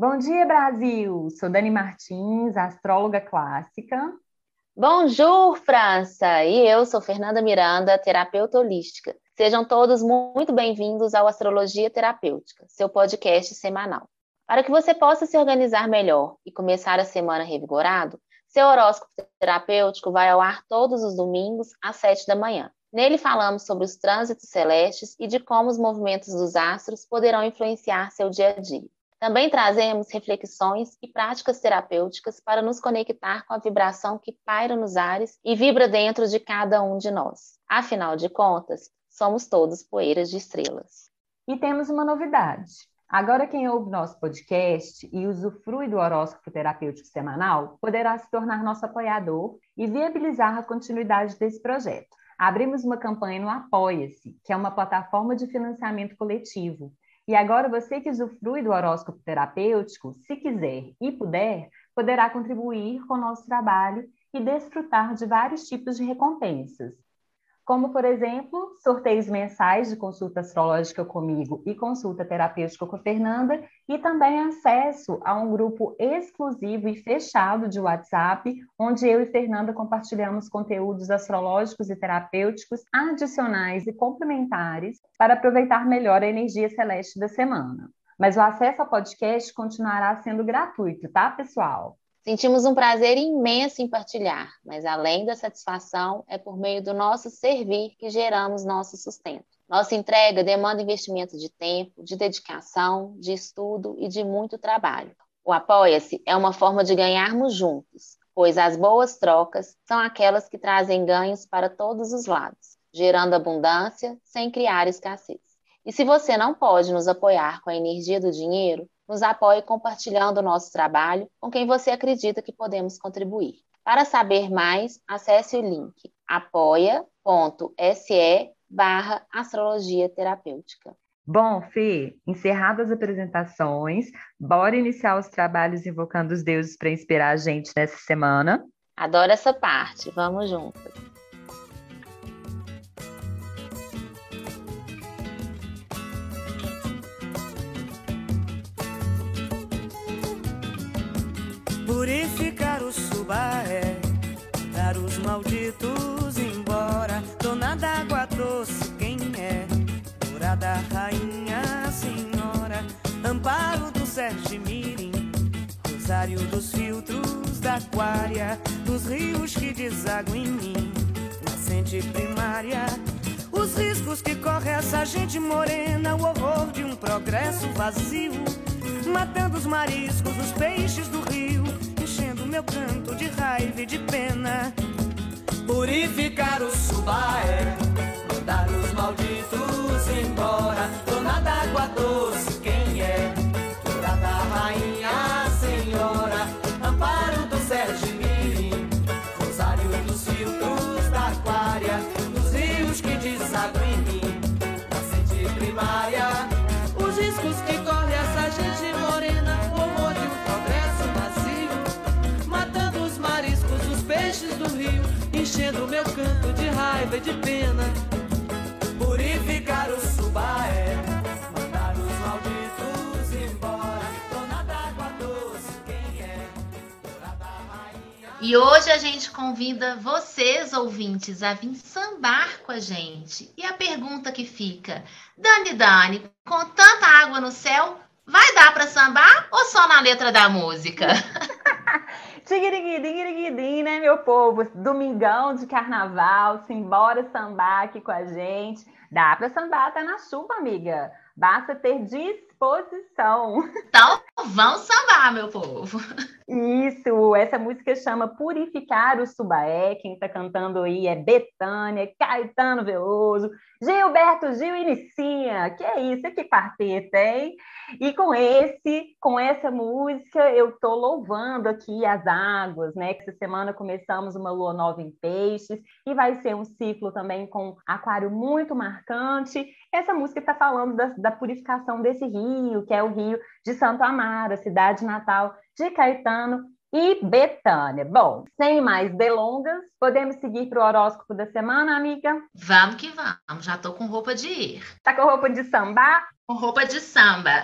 Bom dia, Brasil! Sou Dani Martins, astróloga clássica. Bonjour, França! E eu sou Fernanda Miranda, terapeuta holística. Sejam todos muito bem-vindos ao Astrologia Terapêutica, seu podcast semanal. Para que você possa se organizar melhor e começar a semana revigorado, seu horóscopo terapêutico vai ao ar todos os domingos às 7 da manhã. Nele falamos sobre os trânsitos celestes e de como os movimentos dos astros poderão influenciar seu dia a dia. Também trazemos reflexões e práticas terapêuticas para nos conectar com a vibração que paira nos ares e vibra dentro de cada um de nós. Afinal de contas, somos todos poeiras de estrelas. E temos uma novidade. Agora, quem ouve nosso podcast e usufrui do horóscopo terapêutico semanal poderá se tornar nosso apoiador e viabilizar a continuidade desse projeto. Abrimos uma campanha no Apoia-se, que é uma plataforma de financiamento coletivo e agora você que usufrui do horóscopo terapêutico, se quiser e puder, poderá contribuir com o nosso trabalho e desfrutar de vários tipos de recompensas, como, por exemplo, sorteios mensais de consulta astrológica comigo e consulta terapêutica com a Fernanda, e também acesso a um grupo exclusivo e fechado de WhatsApp, onde eu e Fernanda compartilhamos conteúdos astrológicos e terapêuticos adicionais e complementares para aproveitar melhor a energia celeste da semana. Mas o acesso ao podcast continuará sendo gratuito, tá, pessoal? Sentimos um prazer imenso em partilhar, mas além da satisfação, é por meio do nosso servir que geramos nosso sustento. Nossa entrega demanda investimento de tempo, de dedicação, de estudo e de muito trabalho. O Apoia-se é uma forma de ganharmos juntos, pois as boas trocas são aquelas que trazem ganhos para todos os lados, gerando abundância sem criar escassez. E se você não pode nos apoiar com a energia do dinheiro, nos apoie compartilhando o nosso trabalho com quem você acredita que podemos contribuir. Para saber mais, acesse o link apoia.se barra astrologia terapêutica. Bom, Fê, encerradas as apresentações, bora iniciar os trabalhos invocando os deuses para inspirar a gente nessa semana? Adoro essa parte, vamos juntas. Subaé, dar os malditos embora. Dona d'água doce, quem é? Dourada rainha, senhora, amparo do Sérgio Mirim, rosário dos filtros da aquária, dos rios que desaguam em mim, nascente primária. Os riscos que corre essa gente morena, o horror de um progresso vazio, matando os mariscos, os peixes do rio meu canto de raiva e de pena. Meu canto de raiva e de pena. Purificar o subaé, mandar os malditos embora. Dona d'água doce, quem é? rainha. E hoje a gente convida vocês, ouvintes, a vir sambar com a gente. E a pergunta que fica: Dani Dani, com tanta água no céu, vai dar para sambar ou só na letra da música? Tigiriguidim, né, meu povo? Domingão de carnaval, simbora sambar aqui com a gente. Dá para sambar até na chuva, amiga. Basta ter disposição. Então, vamos sambar, meu povo. Isso, essa música chama Purificar o Subaé. Quem está cantando aí é Betânia, Caetano Veloso, Gilberto Gil inicia. Que é isso, que quarteto, hein? E com esse, com essa música, eu tô louvando aqui as águas, né? Que essa semana começamos uma lua nova em peixes e vai ser um ciclo também com aquário muito marcante. Essa música está falando da, da purificação desse rio, que é o rio de Santo Amaro, a cidade natal de Caetano e Betânia. Bom, sem mais delongas, podemos seguir para o horóscopo da semana, amiga? Vamos que vamos, já estou com roupa de ir. Tá com roupa de samba? Com roupa de samba.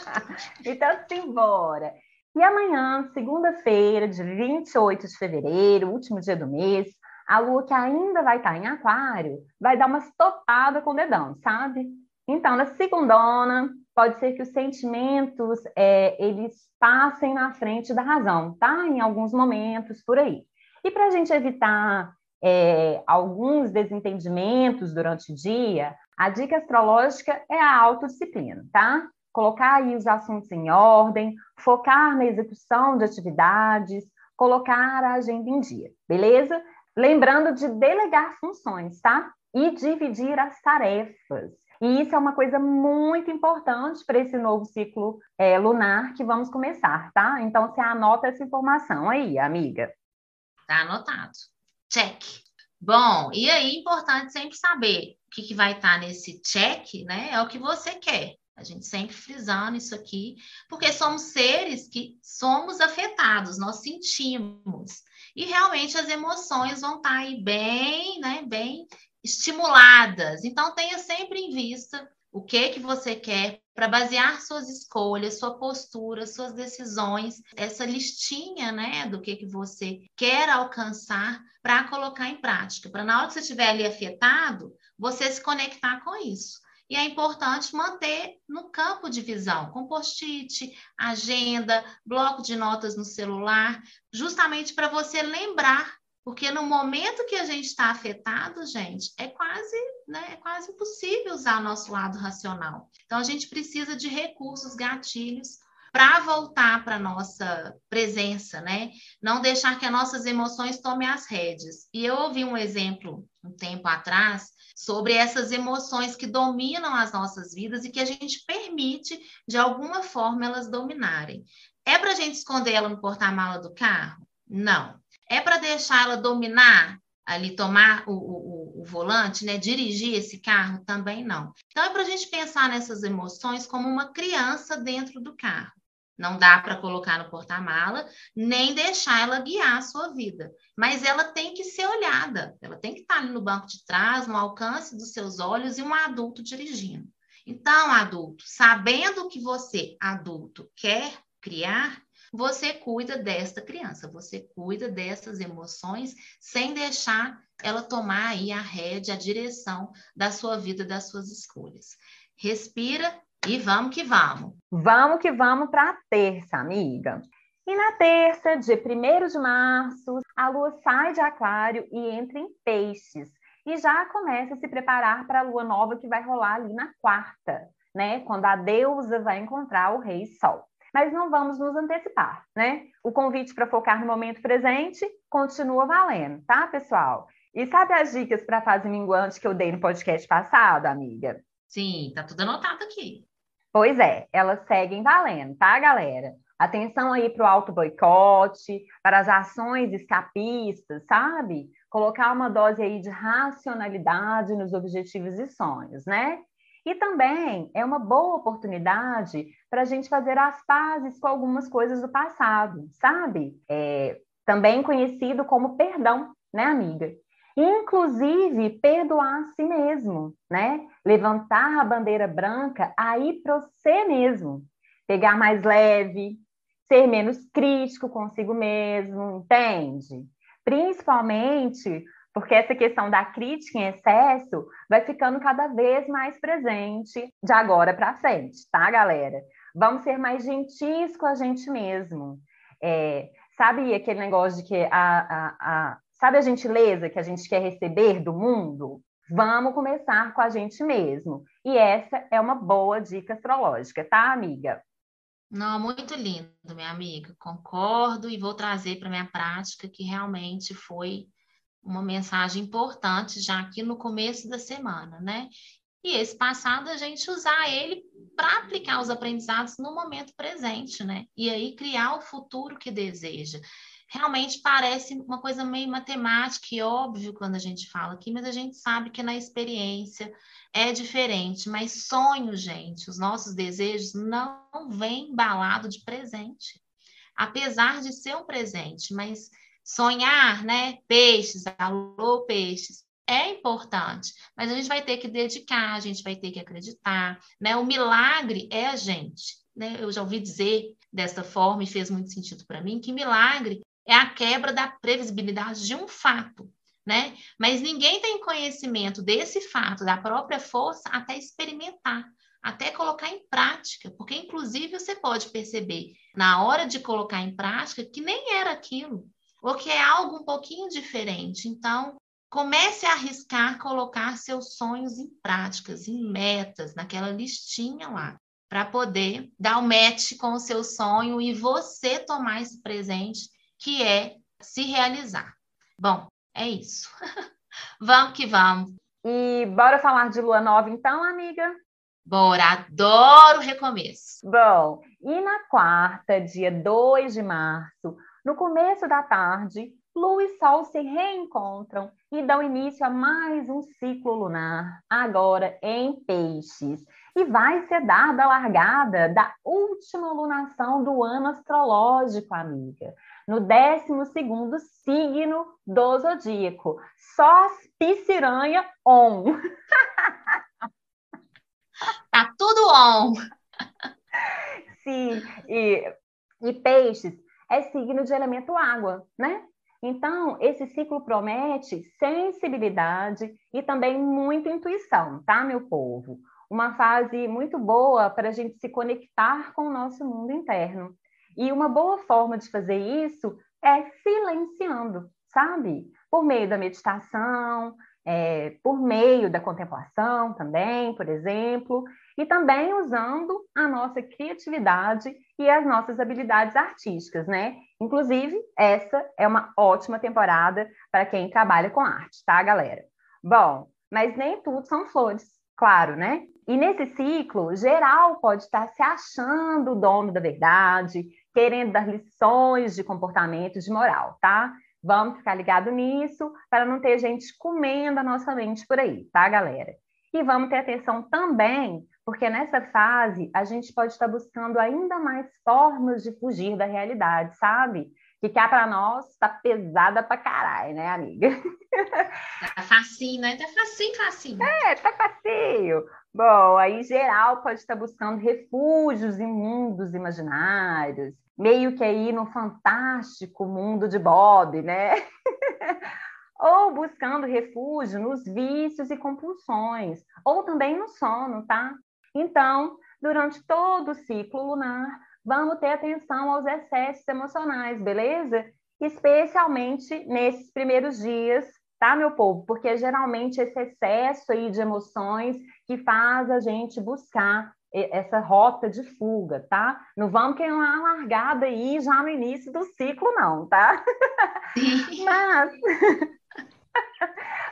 então, simbora. E amanhã, segunda-feira, de 28 de fevereiro, último dia do mês, a lua que ainda vai estar em aquário, vai dar uma topada com o dedão, sabe? Então, na segundona, pode ser que os sentimentos, é, eles passem na frente da razão, tá? Em alguns momentos, por aí. E para a gente evitar é, alguns desentendimentos durante o dia, a dica astrológica é a autodisciplina, tá? Colocar aí os assuntos em ordem, focar na execução de atividades, colocar a agenda em dia, beleza? Lembrando de delegar funções, tá? E dividir as tarefas. E isso é uma coisa muito importante para esse novo ciclo é, lunar que vamos começar, tá? Então, você anota essa informação aí, amiga. Tá anotado. Check. Bom, e aí, importante sempre saber o que, que vai estar tá nesse check, né? É o que você quer. A gente sempre frisando isso aqui, porque somos seres que somos afetados, nós sentimos. E realmente as emoções vão estar tá aí bem, né, bem estimuladas. Então tenha sempre em vista o que que você quer para basear suas escolhas, sua postura, suas decisões, essa listinha, né, do que que você quer alcançar para colocar em prática, para na hora que você estiver ali afetado, você se conectar com isso. E é importante manter no campo de visão, com post-it, agenda, bloco de notas no celular, justamente para você lembrar porque no momento que a gente está afetado, gente, é quase, né, é quase impossível usar nosso lado racional. Então a gente precisa de recursos, gatilhos para voltar para nossa presença, né? Não deixar que as nossas emoções tomem as rédeas. E eu ouvi um exemplo um tempo atrás sobre essas emoções que dominam as nossas vidas e que a gente permite, de alguma forma, elas dominarem. É para a gente esconder ela no porta-mala do carro? Não. É para deixar ela dominar ali, tomar o, o, o, volante, né? Dirigir esse carro? Também não. Então, é para a gente pensar nessas emoções como uma criança dentro do carro. Não dá para colocar no porta-mala, nem deixar ela guiar a sua vida. Mas ela tem que ser olhada, ela tem que estar ali no banco de trás, no alcance dos seus olhos e um adulto dirigindo. Então, adulto, sabendo que você, adulto, quer criar, você cuida desta criança, você cuida dessas emoções sem deixar ela tomar aí a rédea, a direção da sua vida, das suas escolhas. Respira e vamos que vamos. Vamos que vamos para a terça, amiga. E na terça, dia 1 de março, a lua sai de Aquário e entra em Peixes. E já começa a se preparar para a lua nova que vai rolar ali na quarta, né? Quando a deusa vai encontrar o Rei Sol. Mas não vamos nos antecipar, né? O convite para focar no momento presente continua valendo, tá, pessoal? E sabe as dicas para a fase minguante que eu dei no podcast passado, amiga? Sim, tá tudo anotado aqui. Pois é, elas seguem valendo, tá, galera? Atenção aí para o auto-boicote, para as ações escapistas, sabe? Colocar uma dose aí de racionalidade nos objetivos e sonhos, né? E também é uma boa oportunidade para a gente fazer as pazes com algumas coisas do passado, sabe? É, também conhecido como perdão, né, amiga? inclusive perdoar a si mesmo, né? Levantar a bandeira branca aí para você mesmo, pegar mais leve, ser menos crítico consigo mesmo, entende? Principalmente porque essa questão da crítica em excesso vai ficando cada vez mais presente de agora para frente, tá, galera? Vamos ser mais gentis com a gente mesmo. É, sabe aquele negócio de que a, a, a Sabe a gentileza que a gente quer receber do mundo? Vamos começar com a gente mesmo. E essa é uma boa dica astrológica, tá, amiga? Não, muito lindo, minha amiga. Concordo e vou trazer para minha prática que realmente foi uma mensagem importante já aqui no começo da semana, né? E esse passado a gente usar ele para aplicar os aprendizados no momento presente, né? E aí criar o futuro que deseja realmente parece uma coisa meio matemática e óbvio quando a gente fala aqui, mas a gente sabe que na experiência é diferente. Mas sonho, gente, os nossos desejos não vêm embalado de presente. apesar de ser um presente, mas sonhar, né? Peixes, alô, peixes, é importante, mas a gente vai ter que dedicar, a gente vai ter que acreditar, né? O milagre é a gente, né? Eu já ouvi dizer dessa forma e fez muito sentido para mim que milagre é a quebra da previsibilidade de um fato, né? Mas ninguém tem conhecimento desse fato, da própria força, até experimentar, até colocar em prática, porque inclusive você pode perceber na hora de colocar em prática que nem era aquilo, ou que é algo um pouquinho diferente. Então, comece a arriscar colocar seus sonhos em práticas, em metas, naquela listinha lá, para poder dar o um match com o seu sonho e você tomar esse presente que é se realizar. Bom, é isso. vamos que vamos. E bora falar de lua nova então, amiga? Bora, adoro recomeço. Bom, e na quarta, dia 2 de março, no começo da tarde, Lua e Sol se reencontram e dão início a mais um ciclo lunar, agora em Peixes. E vai ser dada a largada da última lunação do ano astrológico, amiga no 12 signo do zodíaco. Só pisciranha on. Tá tudo on. Sim, e, e peixes é signo de elemento água, né? Então, esse ciclo promete sensibilidade e também muita intuição, tá, meu povo? Uma fase muito boa para a gente se conectar com o nosso mundo interno. E uma boa forma de fazer isso é silenciando, sabe? Por meio da meditação, é, por meio da contemplação também, por exemplo, e também usando a nossa criatividade e as nossas habilidades artísticas, né? Inclusive, essa é uma ótima temporada para quem trabalha com arte, tá, galera? Bom, mas nem tudo são flores, claro, né? E nesse ciclo, geral pode estar se achando o dono da verdade, querendo dar lições de comportamento, de moral, tá? Vamos ficar ligado nisso para não ter gente comendo a nossa mente por aí, tá, galera? E vamos ter atenção também, porque nessa fase a gente pode estar buscando ainda mais formas de fugir da realidade, sabe? Que cá para nós tá pesada pra caralho, né, amiga? Tá facinho, né? Tá facinho, facinho. É, tá facinho. Bom, aí geral pode estar buscando refúgios em mundos imaginários, meio que aí no fantástico mundo de Bob, né? ou buscando refúgio nos vícios e compulsões, ou também no sono, tá? Então, durante todo o ciclo lunar, vamos ter atenção aos excessos emocionais, beleza? Especialmente nesses primeiros dias tá, meu povo? Porque geralmente esse excesso aí de emoções que faz a gente buscar essa rota de fuga, tá? Não vamos querer uma largada aí já no início do ciclo, não, tá? Mas,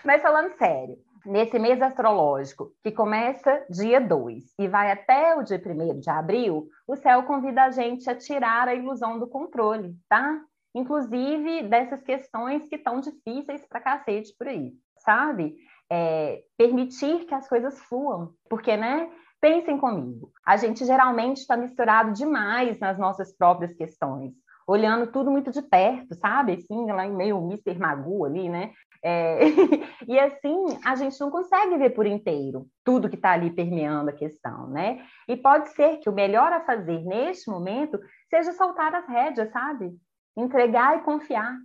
mas falando sério, nesse mês astrológico, que começa dia 2 e vai até o dia 1 de abril, o céu convida a gente a tirar a ilusão do controle, tá? inclusive dessas questões que estão difíceis para cacete por aí, sabe? É, permitir que as coisas fluam, porque, né? Pensem comigo, a gente geralmente está misturado demais nas nossas próprias questões, olhando tudo muito de perto, sabe? Assim, lá em meio Mr. Magu ali, né? É... e assim, a gente não consegue ver por inteiro tudo que está ali permeando a questão, né? E pode ser que o melhor a fazer neste momento seja soltar as rédeas, sabe? entregar e confiar.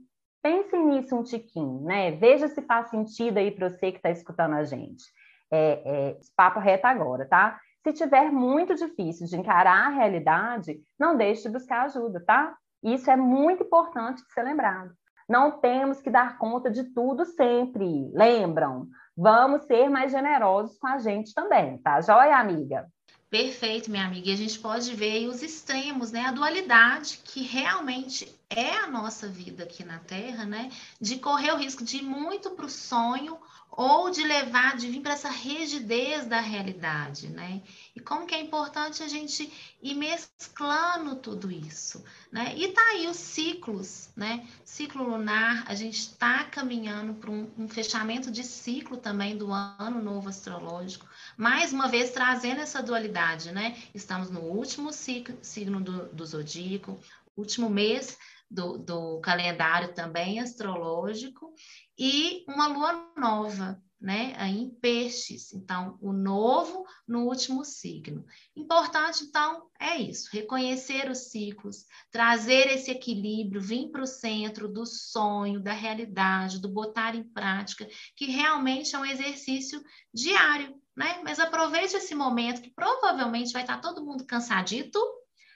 Pensem nisso um tiquinho, né? Veja se faz sentido aí para você que está escutando a gente. É, é, papo reto agora, tá? Se tiver muito difícil de encarar a realidade, não deixe de buscar ajuda, tá? Isso é muito importante de ser lembrado. Não temos que dar conta de tudo sempre. Lembram? Vamos ser mais generosos com a gente também, tá? Joia, amiga? Perfeito, minha amiga. E a gente pode ver os extremos, né? A dualidade que realmente é a nossa vida aqui na Terra, né? De correr o risco de ir muito para o sonho ou de levar, de vir para essa rigidez da realidade, né? E como que é importante a gente ir mesclando tudo isso, né? E tá aí os ciclos, né? Ciclo lunar, a gente está caminhando para um, um, fechamento de ciclo também do ano novo astrológico, mais uma vez trazendo essa dualidade, né? Estamos no último ciclo, signo do, do zodíaco, último mês do, do calendário também astrológico, e uma lua nova, né, em peixes. Então, o novo no último signo. Importante, então, é isso: reconhecer os ciclos, trazer esse equilíbrio, vir para o centro do sonho, da realidade, do botar em prática, que realmente é um exercício diário, né? Mas aproveite esse momento que provavelmente vai estar todo mundo cansadito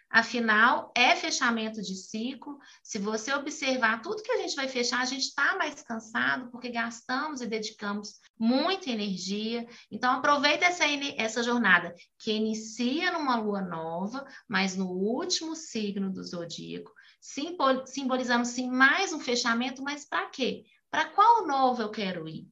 Afinal, é fechamento de ciclo. Se você observar tudo que a gente vai fechar, a gente está mais cansado porque gastamos e dedicamos muita energia. Então, aproveita essa, essa jornada que inicia numa lua nova, mas no último signo do zodíaco, simbolizando sim mais um fechamento, mas para quê? Para qual novo eu quero ir?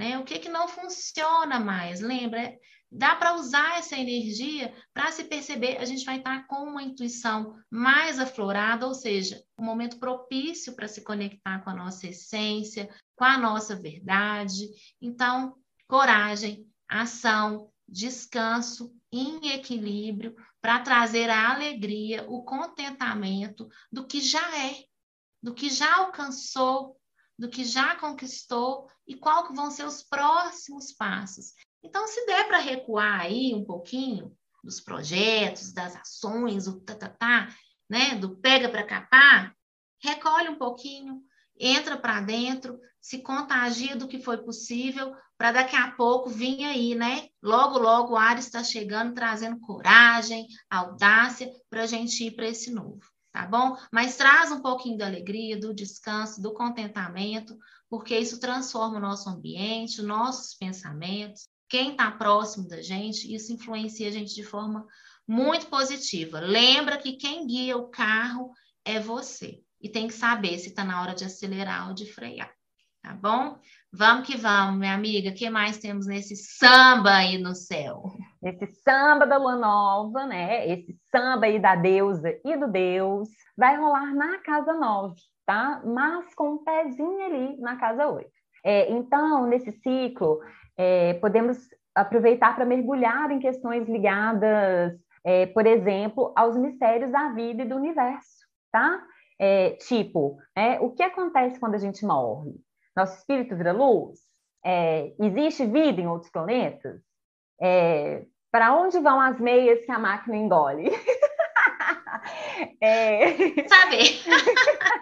Né? O que, que não funciona mais? Lembra? dá para usar essa energia para se perceber, a gente vai estar com uma intuição mais aflorada, ou seja, um momento propício para se conectar com a nossa essência, com a nossa verdade. Então, coragem, ação, descanso em equilíbrio para trazer a alegria, o contentamento do que já é, do que já alcançou, do que já conquistou e qual que vão ser os próximos passos. Então, se der para recuar aí um pouquinho dos projetos, das ações, o tá, tá, tá né, do pega para capar, recolhe um pouquinho, entra para dentro, se contagia do que foi possível, para daqui a pouco vir aí, né? Logo, logo o Ares está chegando, trazendo coragem, audácia para a gente ir para esse novo, tá bom? Mas traz um pouquinho da alegria, do descanso, do contentamento, porque isso transforma o nosso ambiente, nossos pensamentos, quem está próximo da gente, isso influencia a gente de forma muito positiva. Lembra que quem guia o carro é você. E tem que saber se está na hora de acelerar ou de frear. Tá bom? Vamos que vamos, minha amiga. O que mais temos nesse samba aí no céu? Esse samba da lua nova, né? Esse samba aí da deusa e do deus vai rolar na casa 9, tá? Mas com um pezinho ali na casa 8. É, então, nesse ciclo, é, podemos aproveitar para mergulhar em questões ligadas, é, por exemplo, aos mistérios da vida e do universo, tá? É, tipo, é, o que acontece quando a gente morre? Nosso espírito vira luz? É, existe vida em outros planetas? É, para onde vão as meias que a máquina engole? é... Saber.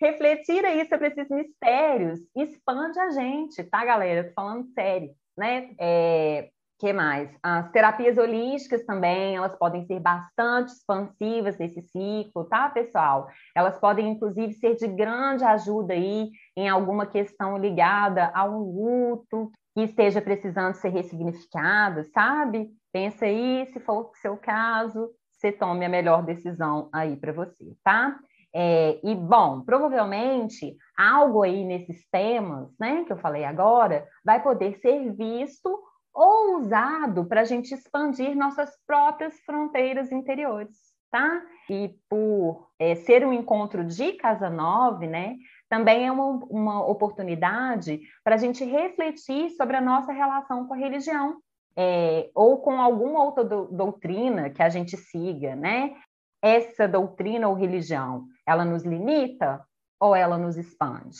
refletir aí sobre esses mistérios expande a gente, tá, galera? Tô falando sério, né? É, que mais? As terapias holísticas também, elas podem ser bastante expansivas nesse ciclo, tá, pessoal? Elas podem, inclusive, ser de grande ajuda aí em alguma questão ligada a um luto que esteja precisando ser ressignificado, sabe? Pensa aí, se for o seu caso, você tome a melhor decisão aí para você, tá? É, e, bom, provavelmente algo aí nesses temas, né, que eu falei agora, vai poder ser visto ou usado para a gente expandir nossas próprias fronteiras interiores, tá? E por é, ser um encontro de Casa 9, né, também é uma, uma oportunidade para a gente refletir sobre a nossa relação com a religião, é, ou com alguma outra do, doutrina que a gente siga, né? essa doutrina ou religião, ela nos limita ou ela nos expande?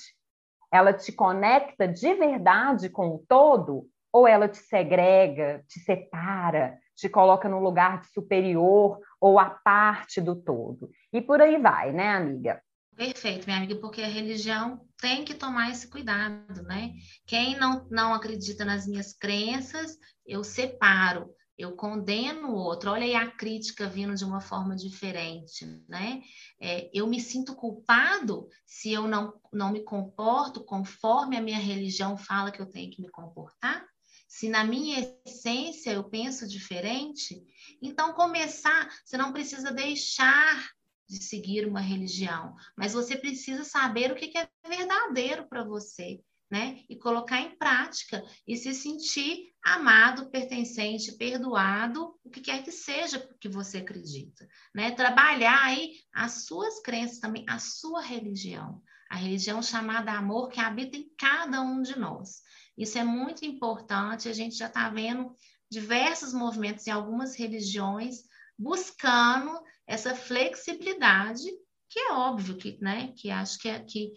Ela te conecta de verdade com o todo ou ela te segrega, te separa, te coloca no lugar de superior ou a parte do todo? E por aí vai, né, amiga? Perfeito, minha amiga, porque a religião tem que tomar esse cuidado, né? Quem não, não acredita nas minhas crenças, eu separo eu condeno o outro. Olha aí a crítica vindo de uma forma diferente, né? É, eu me sinto culpado se eu não, não me comporto conforme a minha religião fala que eu tenho que me comportar. Se na minha essência eu penso diferente, então começar, você não precisa deixar de seguir uma religião, mas você precisa saber o que é verdadeiro para você né? E colocar em prática e se sentir amado, pertencente, perdoado, o que quer que seja que você acredita, né? Trabalhar aí as suas crenças também, a sua religião, a religião chamada amor que habita em cada um de nós. Isso é muito importante, a gente já está vendo diversos movimentos em algumas religiões buscando essa flexibilidade, que é óbvio que, né, que acho que é, que,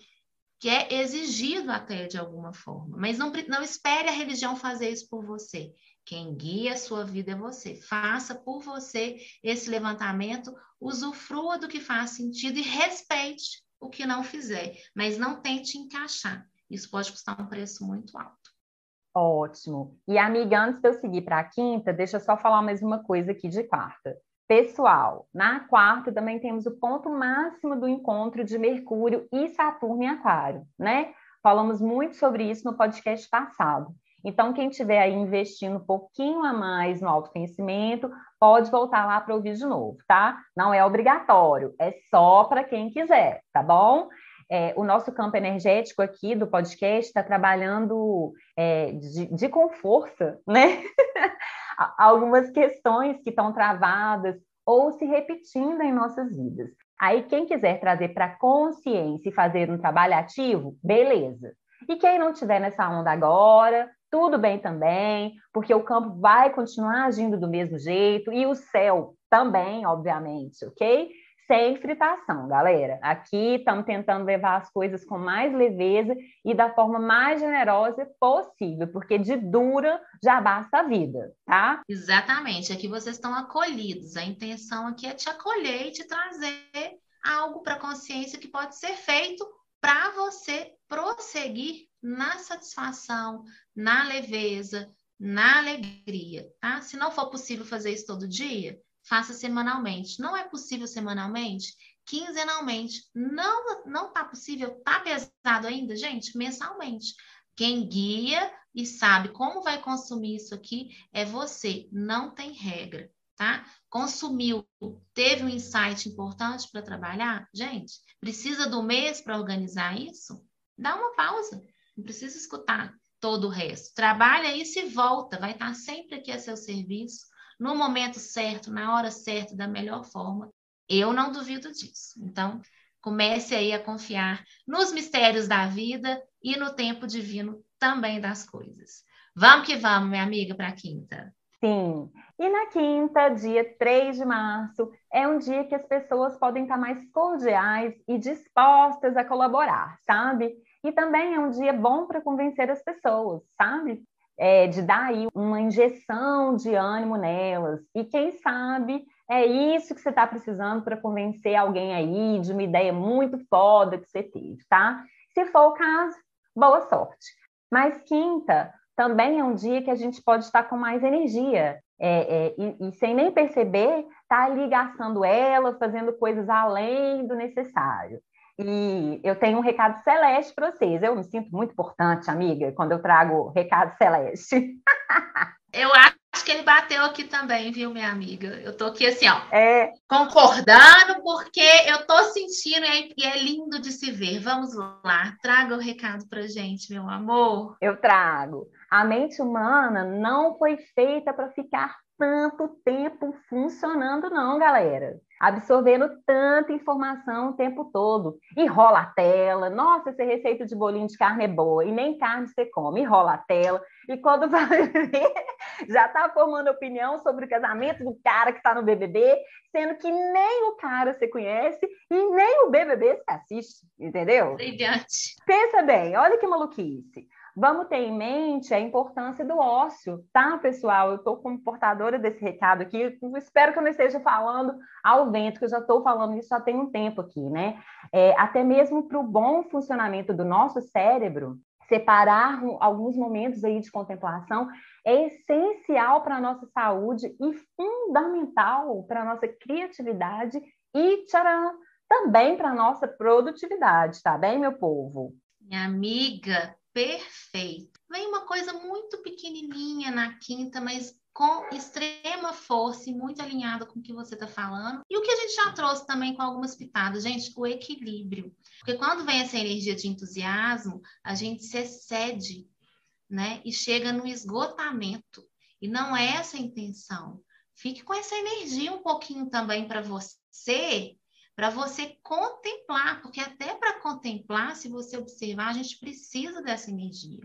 que é exigido até de alguma forma, mas não, não espere a religião fazer isso por você. Quem guia a sua vida é você. Faça por você esse levantamento, usufrua do que faz sentido e respeite o que não fizer, mas não tente encaixar. Isso pode custar um preço muito alto. Ótimo. E, amiga, antes de eu seguir para a quinta, deixa eu só falar mais uma coisa aqui de quarta. Pessoal, na quarta também temos o ponto máximo do encontro de Mercúrio e Saturno em Aquário, né? Falamos muito sobre isso no podcast passado. Então, quem estiver aí investindo um pouquinho a mais no autoconhecimento, pode voltar lá para ouvir de novo, tá? Não é obrigatório, é só para quem quiser, tá bom? É, o nosso campo energético aqui do podcast está trabalhando é, de, de, com força, né? Algumas questões que estão travadas ou se repetindo em nossas vidas. Aí, quem quiser trazer para consciência e fazer um trabalho ativo, beleza. E quem não estiver nessa onda agora, tudo bem também, porque o campo vai continuar agindo do mesmo jeito e o céu também, obviamente, ok? Sem fritação, galera. Aqui estamos tentando levar as coisas com mais leveza e da forma mais generosa possível, porque de dura já basta a vida, tá? Exatamente. Aqui vocês estão acolhidos. A intenção aqui é te acolher e te trazer algo para a consciência que pode ser feito para você prosseguir na satisfação, na leveza, na alegria, tá? Se não for possível fazer isso todo dia, faça semanalmente. Não é possível semanalmente? Quinzenalmente. Não não tá possível, tá pesado ainda, gente? Mensalmente. Quem guia e sabe como vai consumir isso aqui é você, não tem regra, tá? Consumiu, teve um insight importante para trabalhar? Gente, precisa do mês para organizar isso? Dá uma pausa. Não precisa escutar todo o resto. Trabalha isso e volta, vai estar sempre aqui a seu serviço, no momento certo, na hora certa, da melhor forma. Eu não duvido disso. Então, comece aí a confiar nos mistérios da vida e no tempo divino também das coisas. Vamos que vamos, minha amiga, para a quinta. Sim. E na quinta, dia 3 de março, é um dia que as pessoas podem estar mais cordiais e dispostas a colaborar, sabe? E também é um dia bom para convencer as pessoas, sabe? É, de dar aí uma injeção de ânimo nelas. E quem sabe é isso que você está precisando para convencer alguém aí de uma ideia muito foda que você teve, tá? Se for o caso, boa sorte. Mas quinta também é um dia que a gente pode estar com mais energia. É, é, e, e, sem nem perceber, tá ali gastando ela, fazendo coisas além do necessário. E eu tenho um recado celeste para vocês. Eu me sinto muito importante, amiga, quando eu trago recado celeste. eu acho que ele bateu aqui também, viu, minha amiga? Eu tô aqui assim, ó, é... concordando, porque eu tô sentindo e é lindo de se ver. Vamos lá, traga o recado pra gente, meu amor. Eu trago. A mente humana não foi feita para ficar tanto tempo funcionando, não, galera absorvendo tanta informação o tempo todo. E rola a tela, nossa, essa receita de bolinho de carne é boa, e nem carne você come, e rola a tela. E quando vai ver, já está formando opinião sobre o casamento do cara que está no BBB, sendo que nem o cara você conhece e nem o BBB você assiste, entendeu? Brilhante. Pensa bem, olha que maluquice. Vamos ter em mente a importância do ócio, tá, pessoal? Eu estou como portadora desse recado aqui. Espero que eu não esteja falando ao vento, que eu já estou falando isso já tem um tempo aqui, né? É, até mesmo para o bom funcionamento do nosso cérebro, separar alguns momentos aí de contemplação é essencial para a nossa saúde e fundamental para a nossa criatividade e tcharam, também para a nossa produtividade, tá bem, meu povo? Minha amiga, perfeito. Vem uma coisa muito pequenininha na quinta, mas com extrema força e muito alinhado com o que você está falando. E o que a gente já trouxe também com algumas pitadas, gente, o equilíbrio. Porque quando vem essa energia de entusiasmo, a gente se excede, né? E chega no esgotamento. E não é essa a intenção. Fique com essa energia um pouquinho também para você, para você contemplar, porque até para contemplar, se você observar, a gente precisa dessa energia.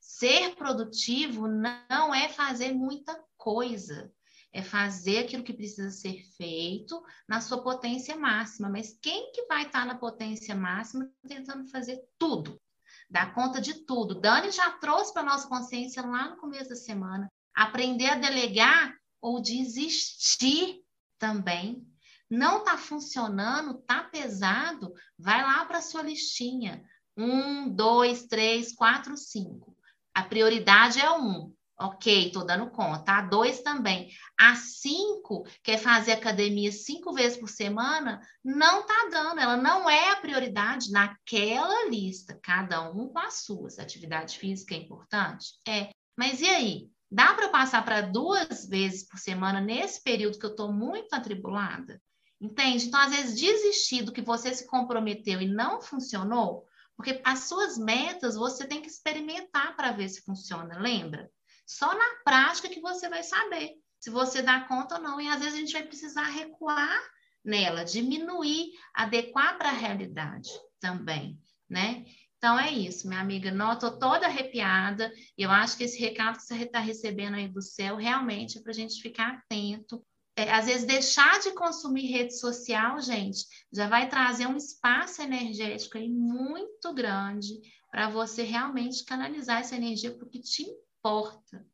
Ser produtivo não é fazer muita coisa, é fazer aquilo que precisa ser feito na sua potência máxima. Mas quem que vai estar na potência máxima tentando fazer tudo? Dar conta de tudo. Dani já trouxe para nossa consciência lá no começo da semana. Aprender a delegar ou desistir também. Não está funcionando, está pesado, vai lá para a sua listinha. Um, dois, três, quatro, cinco. A prioridade é um. Ok, estou dando conta. A dois também. A cinco, quer fazer academia cinco vezes por semana, não está dando. Ela não é a prioridade naquela lista. Cada um com as suas. Atividade física é importante? É. Mas e aí? Dá para passar para duas vezes por semana nesse período que eu estou muito atribulada? Entende? Então, às vezes, desistir do que você se comprometeu e não funcionou, porque as suas metas você tem que experimentar para ver se funciona, lembra? Só na prática que você vai saber se você dá conta ou não. E às vezes a gente vai precisar recuar nela, diminuir, adequar para a realidade também, né? Então é isso, minha amiga. Não, estou toda arrepiada. E eu acho que esse recado que você está recebendo aí do céu realmente é para a gente ficar atento é, às vezes deixar de consumir rede social, gente, já vai trazer um espaço energético aí muito grande para você realmente canalizar essa energia para o que te importa,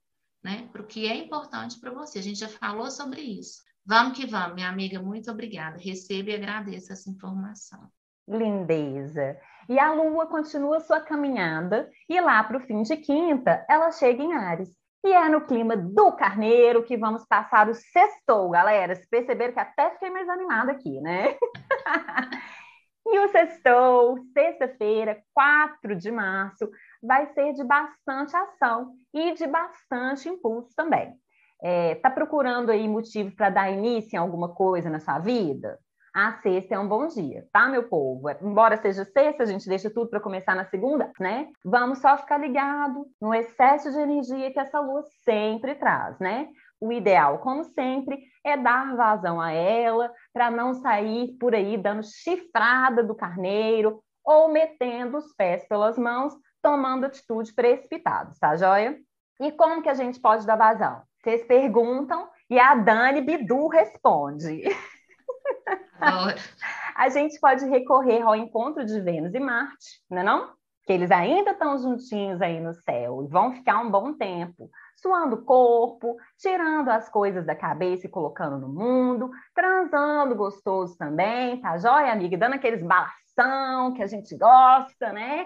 né? Para o que é importante para você. A gente já falou sobre isso. Vamos que vamos, minha amiga, muito obrigada. Receba e agradeço essa informação. Lindeza. E a Lua continua sua caminhada e lá para o fim de quinta ela chega em Ares. E é no clima do carneiro que vamos passar o sextou, galera. Vocês perceberam que até fiquei mais animada aqui, né? e o sextou, sexta-feira, 4 de março, vai ser de bastante ação e de bastante impulso também. É, tá procurando aí motivo para dar início em alguma coisa na sua vida? A sexta é um bom dia, tá, meu povo? Embora seja sexta, a gente deixa tudo para começar na segunda, né? Vamos só ficar ligado no excesso de energia que essa lua sempre traz, né? O ideal, como sempre, é dar vazão a ela para não sair por aí dando chifrada do carneiro ou metendo os pés pelas mãos, tomando atitude precipitada, tá joia? E como que a gente pode dar vazão? Vocês perguntam e a Dani Bidu responde. a gente pode recorrer ao encontro de Vênus e Marte, não é não? Que eles ainda estão juntinhos aí no céu e vão ficar um bom tempo, suando o corpo, tirando as coisas da cabeça e colocando no mundo, transando gostoso também, tá joia, amiga? Dando aqueles balação que a gente gosta, né?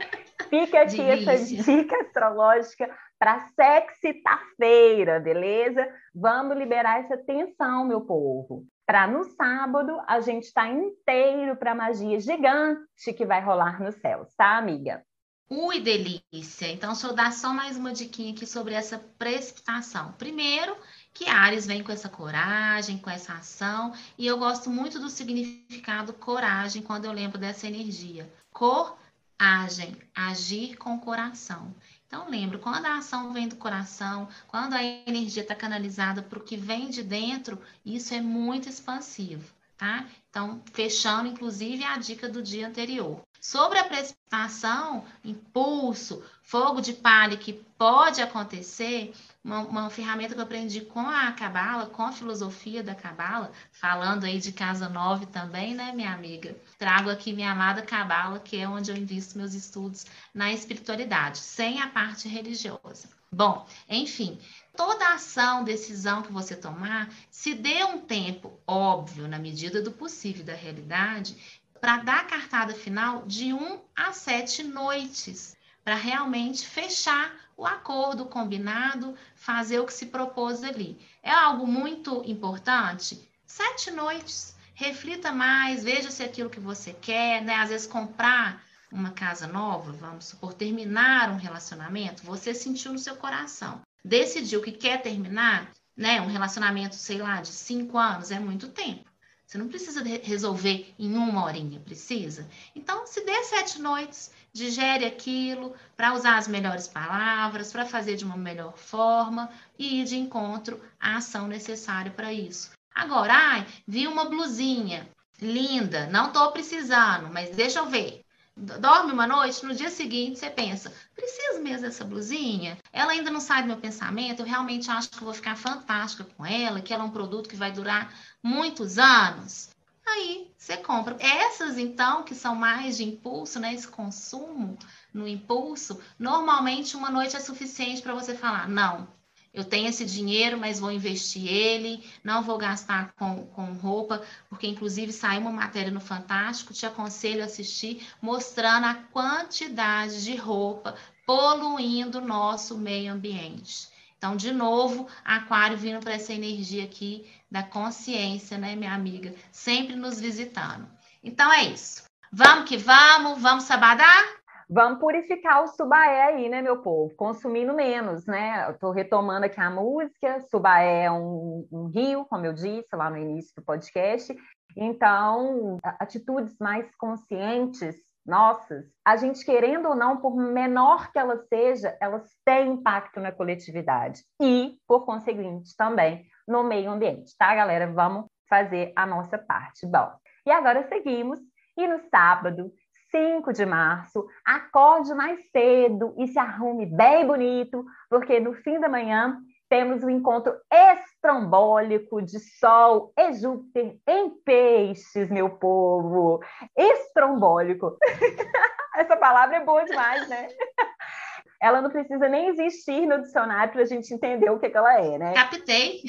Fica aqui Delícia. essa dica astrológica para sexta-feira, beleza? Vamos liberar essa tensão, meu povo para no sábado a gente estar tá inteiro para a magia gigante que vai rolar nos céus, tá, amiga? Ui, delícia! Então, eu dar só mais uma diquinha aqui sobre essa precipitação. Primeiro, que Ares vem com essa coragem, com essa ação, e eu gosto muito do significado coragem quando eu lembro dessa energia. Coragem, agir com coração. Então, lembro, quando a ação vem do coração, quando a energia está canalizada para o que vem de dentro, isso é muito expansivo, tá? Então, fechando, inclusive, a dica do dia anterior. Sobre a precipitação, impulso, fogo de palha que pode acontecer, uma, uma, ferramenta que eu aprendi com a Cabala, com a filosofia da Cabala, falando aí de casa 9 também, né, minha amiga? Trago aqui minha amada Cabala, que é onde eu invisto meus estudos na espiritualidade, sem a parte religiosa. Bom, enfim, toda ação, decisão que você tomar, se dê um tempo, óbvio, na medida do possível da realidade, para dar a cartada final de um a sete noites, para realmente fechar o acordo combinado, fazer o que se propôs ali. É algo muito importante? Sete noites. Reflita mais, veja se é aquilo que você quer, né? Às vezes comprar uma casa nova, vamos supor, terminar um relacionamento, você sentiu no seu coração. Decidiu que quer terminar, né? Um relacionamento, sei lá, de cinco anos é muito tempo. Você não precisa resolver em uma horinha, precisa? Então, se dê sete noites, digere aquilo para usar as melhores palavras, para fazer de uma melhor forma e ir de encontro à ação necessária para isso. Agora, ai, vi uma blusinha linda, não estou precisando, mas deixa eu ver dorme uma noite, no dia seguinte você pensa, preciso mesmo dessa blusinha? Ela ainda não sai do meu pensamento, eu realmente acho que vou ficar fantástica com ela, que ela é um produto que vai durar muitos anos. Aí você compra. Essas, então, que são mais de impulso, né? Esse consumo no impulso, normalmente uma noite é suficiente para você falar, não, eu tenho esse dinheiro, mas vou investir ele, não vou gastar com, com roupa, porque inclusive saiu uma matéria no Fantástico, te aconselho a assistir, mostrando a quantidade de roupa poluindo o nosso meio ambiente. Então, de novo, Aquário vindo para essa energia aqui da consciência, né, minha amiga? Sempre nos visitando. Então é isso. Vamos que vamos, vamos sabadar? Vamos purificar o Subaé aí, né, meu povo? Consumindo menos, né? Estou retomando aqui a música. Subaé é um, um, rio, como eu disse lá no início do podcast. Então, atitudes mais conscientes, nossas, a gente querendo ou não, por menor que ela seja, elas têm impacto na coletividade e, por conseguinte, também no meio ambiente, tá, galera? Vamos fazer a nossa parte. Bom, e agora seguimos. E no sábado, 5 de março, acorde mais cedo e se arrume bem bonito, porque no fim da manhã temos um encontro estrombólico de Sol e Júpiter em peixes, meu povo. Estrombólico. Essa palavra é boa demais, né? Ela não precisa nem existir no dicionário para a gente entender o que, que ela é, né? Captei.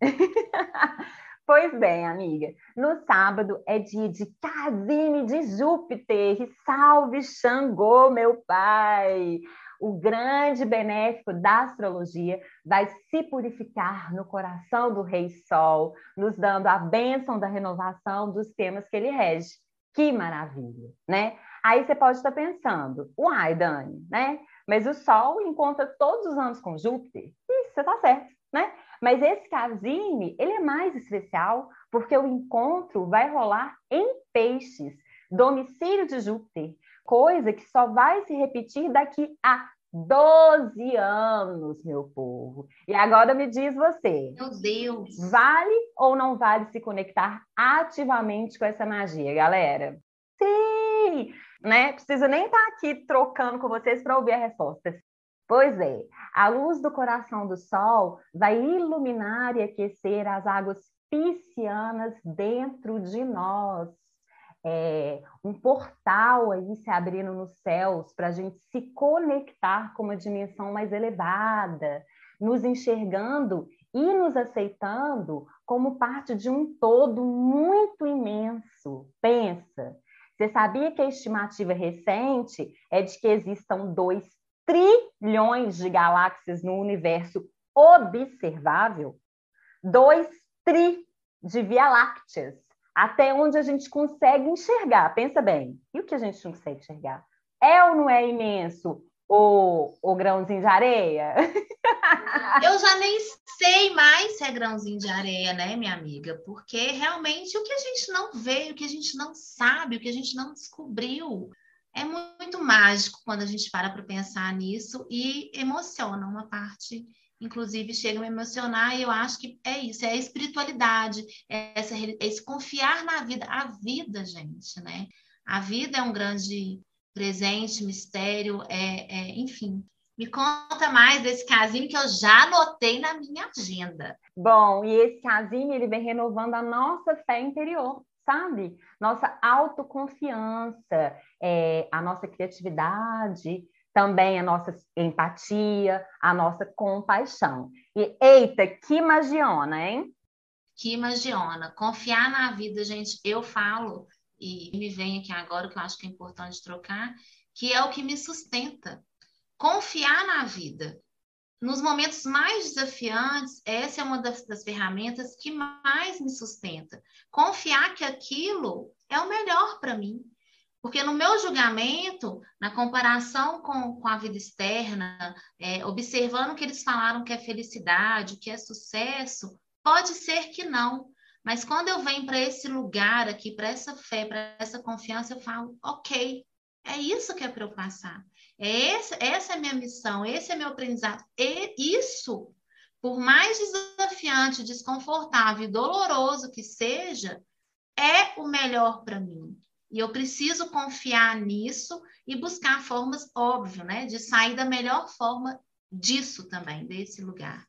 Pois bem, amiga, no sábado é dia de Casime de Júpiter. Salve Xangô, meu pai! O grande benéfico da astrologia vai se purificar no coração do Rei Sol, nos dando a bênção da renovação dos temas que ele rege. Que maravilha, né? Aí você pode estar pensando, uai, Dani, né? Mas o Sol encontra todos os anos com Júpiter. Isso, você tá certo, né? Mas esse casime, ele é mais especial porque o encontro vai rolar em Peixes, domicílio de Júpiter, coisa que só vai se repetir daqui a 12 anos, meu povo. E agora me diz você. Meu Deus. Vale ou não vale se conectar ativamente com essa magia, galera? Sim! Né? Precisa nem estar aqui trocando com vocês para ouvir a resposta. Pois é, a luz do coração do Sol vai iluminar e aquecer as águas piscianas dentro de nós. É, um portal aí se abrindo nos céus para a gente se conectar com uma dimensão mais elevada, nos enxergando e nos aceitando como parte de um todo muito imenso. Pensa, você sabia que a estimativa recente é de que existam dois trilhões de galáxias no universo observável, dois tri de Via Lácteas, até onde a gente consegue enxergar. Pensa bem, e o que a gente não consegue enxergar? É ou não é imenso o, o grãozinho de areia? Eu já nem sei mais se é grãozinho de areia, né, minha amiga? Porque realmente o que a gente não vê, o que a gente não sabe, o que a gente não descobriu, é muito mágico quando a gente para para pensar nisso e emociona uma parte, inclusive chega a me emocionar e eu acho que é isso, é a espiritualidade, é, essa, é esse confiar na vida, a vida, gente, né? A vida é um grande presente, mistério, é, é enfim. Me conta mais desse casinho que eu já anotei na minha agenda. Bom, e esse casinho ele vem renovando a nossa fé interior sabe? Nossa autoconfiança, é, a nossa criatividade, também a nossa empatia, a nossa compaixão. E eita, que magiona, hein? Que magiona. Confiar na vida, gente, eu falo, e me vem aqui agora, que eu acho que é importante trocar, que é o que me sustenta. Confiar na vida nos momentos mais desafiantes, essa é uma das, das, ferramentas que mais me sustenta. Confiar que aquilo é o melhor para mim. Porque no meu julgamento, na comparação com, com a vida externa, é, observando que eles falaram que é felicidade, que é sucesso, pode ser que não. Mas quando eu venho para esse lugar aqui, para essa fé, para essa confiança, eu falo, ok, é isso que é para eu passar. É esse, essa é a minha missão, esse é meu aprendizado. E isso, por mais desafiante, desconfortável e doloroso que seja, é o melhor para mim. E eu preciso confiar nisso e buscar formas, óbvio, né, de sair da melhor forma disso também, desse lugar.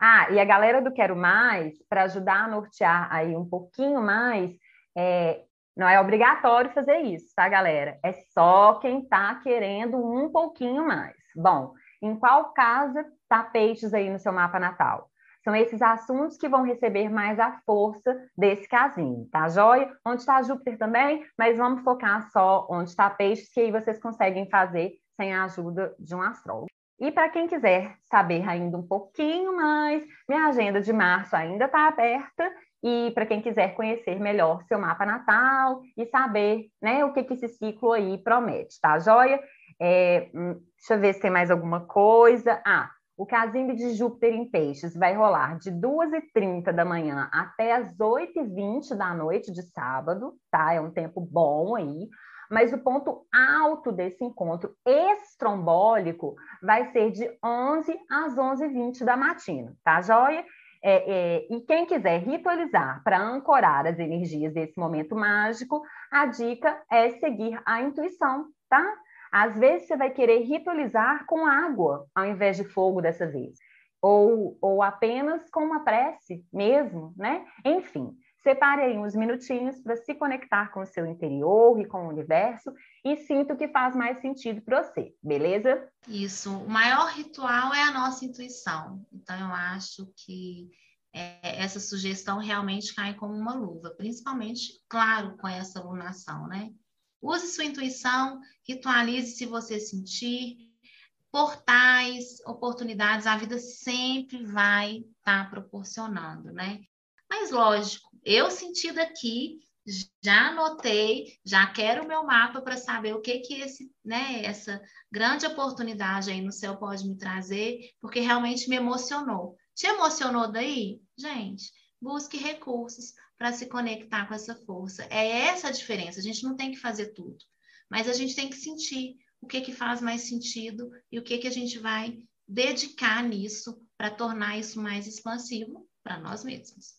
Ah, e a galera do Quero Mais, para ajudar a nortear aí um pouquinho mais, é, não é obrigatório fazer isso, tá, galera? É só quem está querendo um pouquinho mais. Bom, em qual casa tá peixes aí no seu mapa natal? São esses assuntos que vão receber mais a força desse casinho, tá joia? Onde está Júpiter também, mas vamos focar só onde está peixes, que aí vocês conseguem fazer sem a ajuda de um astrólogo. E para quem quiser saber ainda um pouquinho mais, minha agenda de março ainda está aberta. E para quem quiser conhecer melhor seu mapa natal e saber né, o que, que esse ciclo aí promete, tá joia? É, hum, deixa eu ver se tem mais alguma coisa. Ah, o casimbe de Júpiter em Peixes vai rolar de 2h30 da manhã até as 8h20 da noite de sábado, tá? É um tempo bom aí. Mas o ponto alto desse encontro estrombólico vai ser de 11 às 11h20 da matina, tá, joia? É, é, e quem quiser ritualizar para ancorar as energias desse momento mágico, a dica é seguir a intuição, tá? Às vezes você vai querer ritualizar com água ao invés de fogo dessa vez, ou, ou apenas com uma prece mesmo, né? Enfim, separe aí uns minutinhos para se conectar com o seu interior e com o universo e sinta o que faz mais sentido para você, beleza? Isso. O maior ritual é a nossa intuição. Então, eu acho que é, essa sugestão realmente cai como uma luva, principalmente, claro, com essa lunação, né? Use sua intuição, ritualize se você sentir. Portais, oportunidades, a vida sempre vai estar tá proporcionando, né? Mas lógico, eu senti daqui, já anotei, já quero o meu mapa para saber o que que esse, né, essa grande oportunidade aí no céu pode me trazer, porque realmente me emocionou. Te emocionou daí? Gente, busque recursos para se conectar com essa força. É essa a diferença. A gente não tem que fazer tudo, mas a gente tem que sentir o que, que faz mais sentido e o que, que a gente vai dedicar nisso para tornar isso mais expansivo para nós mesmos.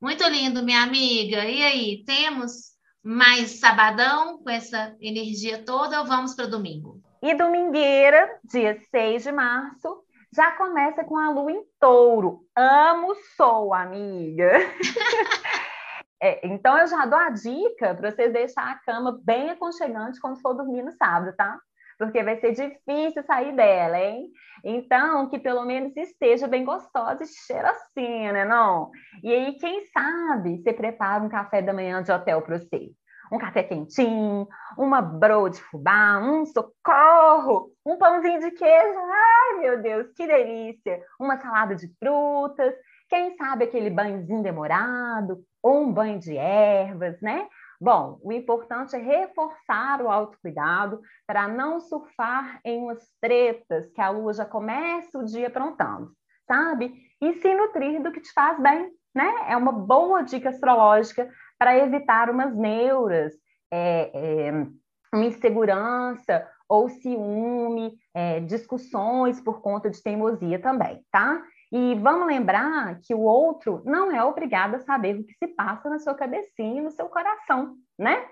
Muito lindo, minha amiga. E aí, temos mais sabadão com essa energia toda ou vamos para domingo? E domingueira, dia 6 de março, já começa com a lua em touro. Amo sol, amiga. é, então eu já dou a dica para vocês deixar a cama bem aconchegante quando for dormir no sábado, tá? Porque vai ser difícil sair dela, hein? Então, que pelo menos esteja bem gostosa e cheirosinha, né, não? E aí, quem sabe, você prepara um café da manhã de hotel para você um café quentinho, uma broa de fubá, um socorro, um pãozinho de queijo, ai meu Deus, que delícia! Uma salada de frutas, quem sabe aquele banhozinho demorado, ou um banho de ervas, né? Bom, o importante é reforçar o autocuidado para não surfar em umas tretas que a lua já começa o dia aprontando, sabe? E se nutrir do que te faz bem, né? É uma boa dica astrológica para evitar umas neuras, é, é, uma insegurança ou ciúme, é, discussões por conta de teimosia também, tá? E vamos lembrar que o outro não é obrigado a saber o que se passa na sua cabecinha e no seu coração, né?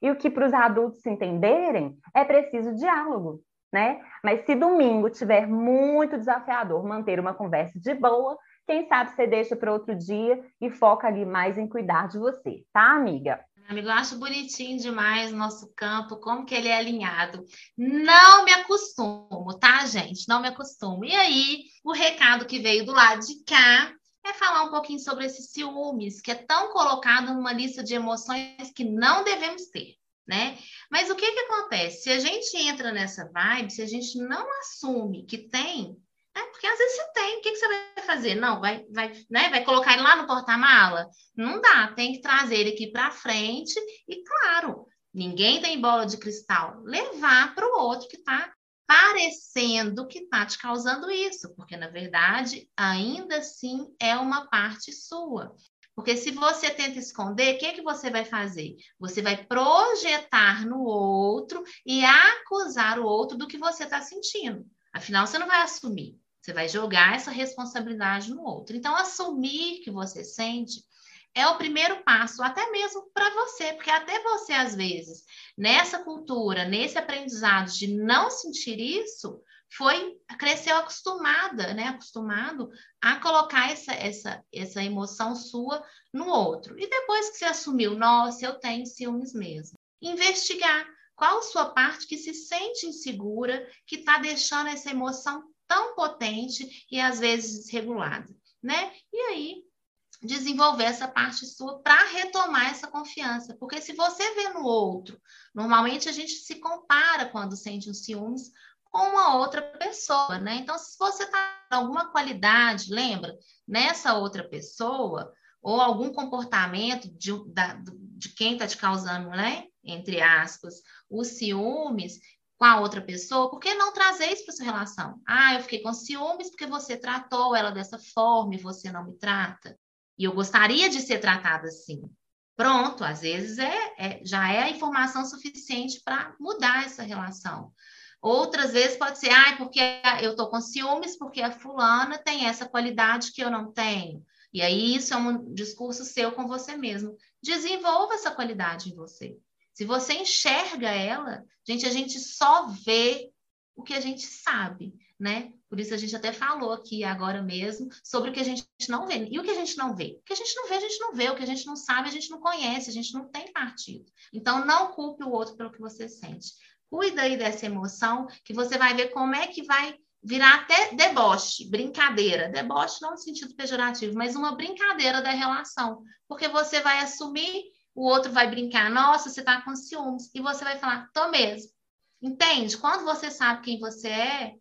E o que para os adultos se entenderem é preciso diálogo, né? Mas se domingo tiver muito desafiador manter uma conversa de boa, quem sabe você deixa para outro dia e foca ali mais em cuidar de você, tá, amiga? Amigo, eu acho bonitinho demais o nosso campo, como que ele é alinhado. Não me acostumo, tá, gente? Não me acostumo. E aí, o recado que veio do lado de cá é falar um pouquinho sobre esses ciúmes, que é tão colocado numa lista de emoções que não devemos ter, né? Mas o que que acontece? Se a gente entra nessa vibe, se a gente não assume que tem, é, porque às vezes você tem, o que, você vai fazer? Não, vai, vai, né? vai colocar ele lá no porta-mala? Não dá, tem que trazer ele aqui para frente e, claro, ninguém tem bola de cristal, levar para o outro que está parecendo que está te causando isso, porque na verdade ainda assim é uma parte sua. Porque se você tenta esconder, o que, que você vai fazer? Você vai projetar no outro e acusar o outro do que você está sentindo. Afinal, você não vai assumir. Você vai jogar essa responsabilidade no outro. Então, assumir que você sente é o primeiro passo, até mesmo para você, porque até você, às vezes, nessa cultura, nesse aprendizado de não sentir isso, foi cresceu acostumada, né? Acostumado a colocar essa, essa, essa emoção sua no outro. E depois que você assumiu, nossa, eu tenho ciúmes mesmo. Investigar qual sua parte que se sente insegura, que está deixando essa emoção tão potente e às vezes desregulada, né? E aí desenvolver essa parte sua para retomar essa confiança. Porque se você vê no outro, normalmente a gente se compara quando sente os ciúmes com uma outra pessoa, né? Então, se você está alguma qualidade, lembra, nessa outra pessoa, ou algum comportamento de, da, de quem está te causando, né? Entre aspas, os ciúmes com a outra pessoa, por que não trazer isso para sua relação? Ah, eu fiquei com ciúmes porque você tratou ela dessa forma e você não me trata. E eu gostaria de ser tratada assim. Pronto, às vezes é, é já é a informação suficiente para mudar essa relação. Outras vezes pode ser, ah, porque eu estou com ciúmes, porque a fulana tem essa qualidade que eu não tenho. E aí isso é um discurso seu com você mesmo. Desenvolva essa qualidade em você. Se você enxerga ela, gente, a gente só vê o que a gente sabe, né? Por isso a gente até falou aqui agora mesmo sobre o que a gente não vê. E o que a gente não vê? O que a gente não vê, a gente não vê. O que a gente não sabe, a gente não conhece, a gente não tem partido. Então, não culpe o outro pelo que você sente. Cuida aí dessa emoção, que você vai ver como é que vai virar até deboche, brincadeira. Deboche não no sentido pejorativo, mas uma brincadeira da relação. Porque você vai assumir, o outro vai brincar, nossa, você está com ciúmes. E você vai falar, tô mesmo. Entende? Quando você sabe quem você é,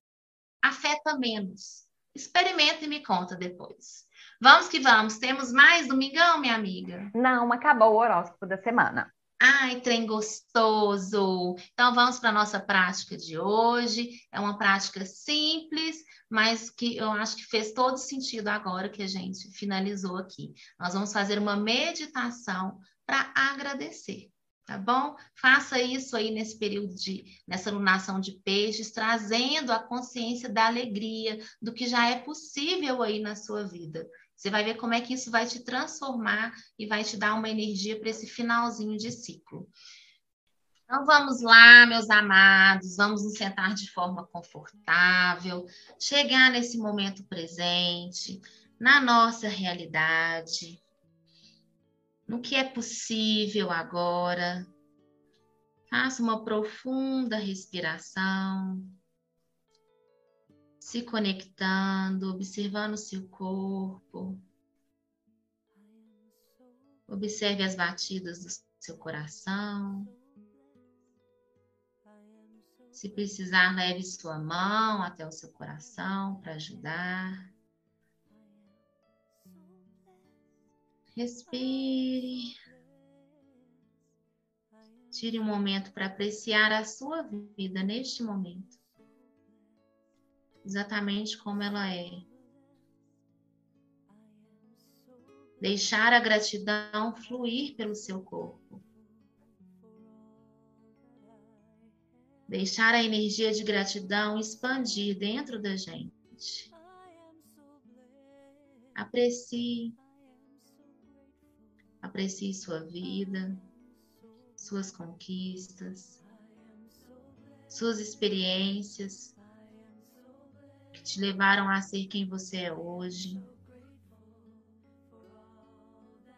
afeta menos. Experimenta e me conta depois. Vamos que vamos. Temos mais domingão, minha amiga? Não, acabou o horóscopo da semana. Ai, trem gostoso! Então vamos para a nossa prática de hoje. É uma prática simples, mas que eu acho que fez todo sentido agora que a gente finalizou aqui. Nós vamos fazer uma meditação para agradecer tá bom? Faça isso aí nesse período de nessa lunação de peixes, trazendo a consciência da alegria, do que já é possível aí na sua vida. Você vai ver como é que isso vai te transformar e vai te dar uma energia para esse finalzinho de ciclo. Então vamos lá, meus amados, vamos nos sentar de forma confortável, chegar nesse momento presente, na nossa realidade no que é possível agora. Faça uma profunda respiração, se conectando, observando o seu corpo. Observe as batidas do seu coração. Se precisar, leve sua mão até o seu coração para ajudar. Respire. Tire um momento para apreciar a sua vida neste momento. Exatamente como ela é. Deixar a gratidão fluir pelo seu corpo. Deixar a energia de gratidão expandir dentro da gente. Aprecie Aprecie sua vida, suas conquistas, suas experiências que te levaram a ser quem você é hoje.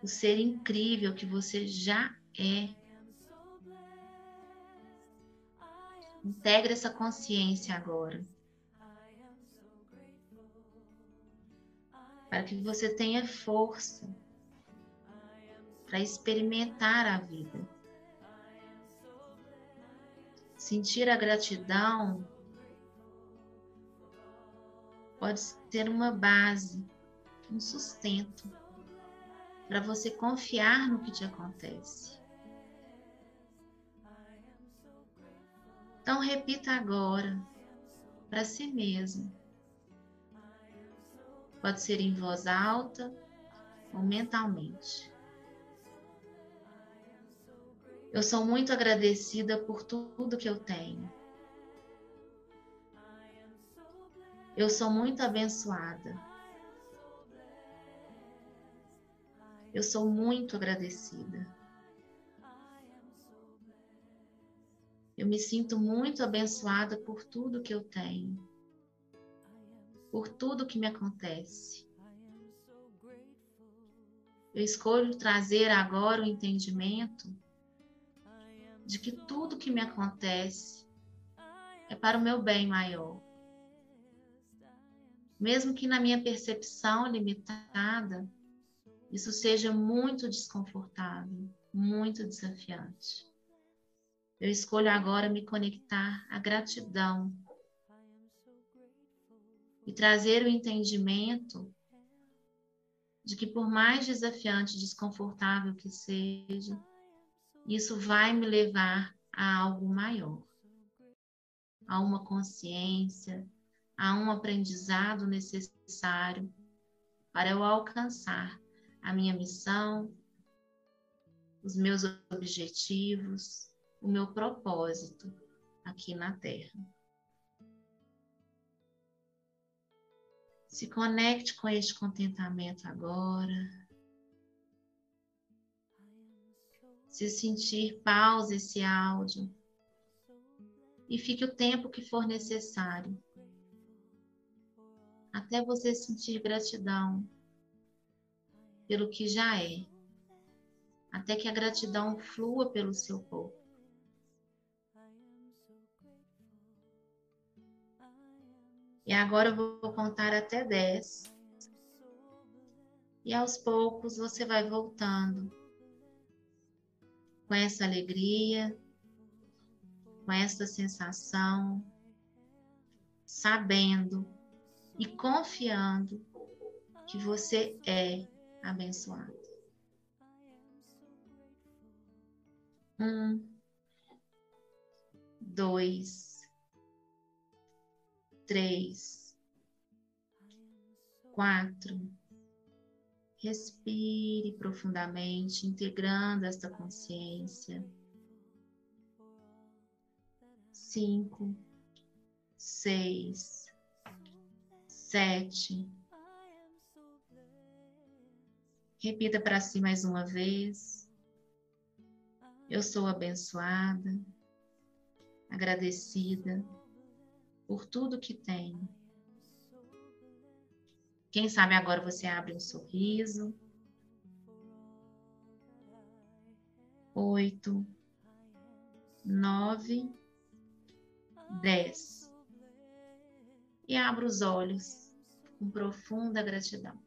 O ser incrível que você já é. Integre essa consciência agora. Para que você tenha força para experimentar a vida. Sentir a gratidão pode ser uma base, um sustento para você confiar no que te acontece. Então repita agora para si mesmo. Pode ser em voz alta ou mentalmente. Eu sou muito agradecida por tudo que eu tenho. Eu sou muito abençoada. Eu sou muito agradecida. Eu me sinto muito abençoada por tudo que eu tenho, por tudo que me acontece. Eu escolho trazer agora o entendimento de que tudo que me acontece é para o meu bem maior. Mesmo que na minha percepção limitada, isso seja muito desconfortável, muito desafiante. Eu escolho agora me conectar à gratidão e trazer o entendimento de que, por mais desafiante e desconfortável que seja, isso vai me levar a algo maior, a uma consciência, a um aprendizado necessário para eu alcançar a minha missão, os meus objetivos, o meu propósito aqui na Terra. Se conecte com este contentamento agora. Se sentir, pause esse áudio e fique o tempo que for necessário até você sentir gratidão pelo que já é, até que a gratidão flua pelo seu corpo. E agora eu vou contar até 10. E aos poucos você vai voltando com essa alegria, com essa sensação, sabendo e confiando que você é abençoado. Um, dois, três, quatro Respire profundamente, integrando esta consciência. Cinco, seis, sete. Repita para si mais uma vez. Eu sou abençoada, agradecida por tudo que tenho. Quem sabe agora você abre um sorriso. Oito, nove, dez. E abra os olhos com profunda gratidão.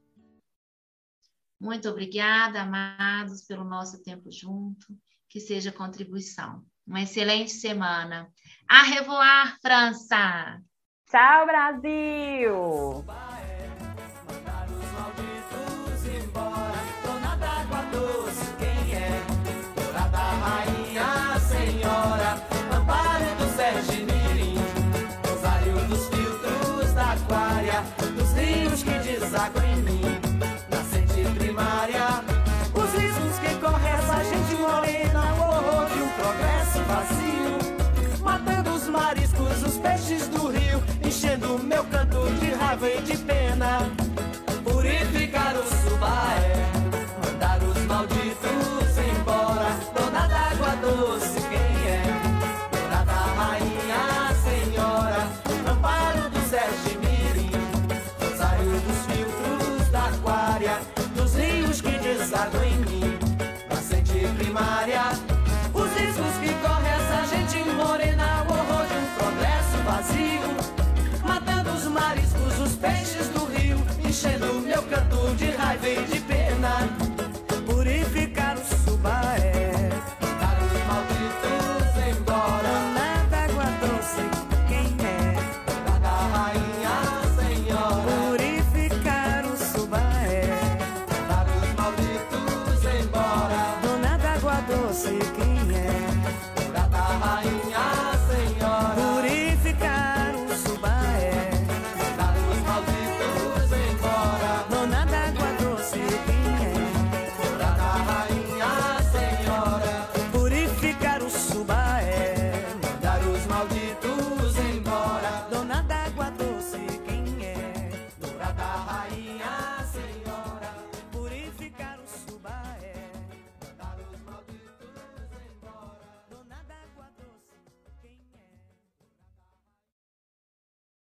Muito obrigada, amados, pelo nosso tempo junto. Que seja contribuição. Uma excelente semana. A revoar, França! Tchau, Brasil! Veio de pena de raiva e de pena.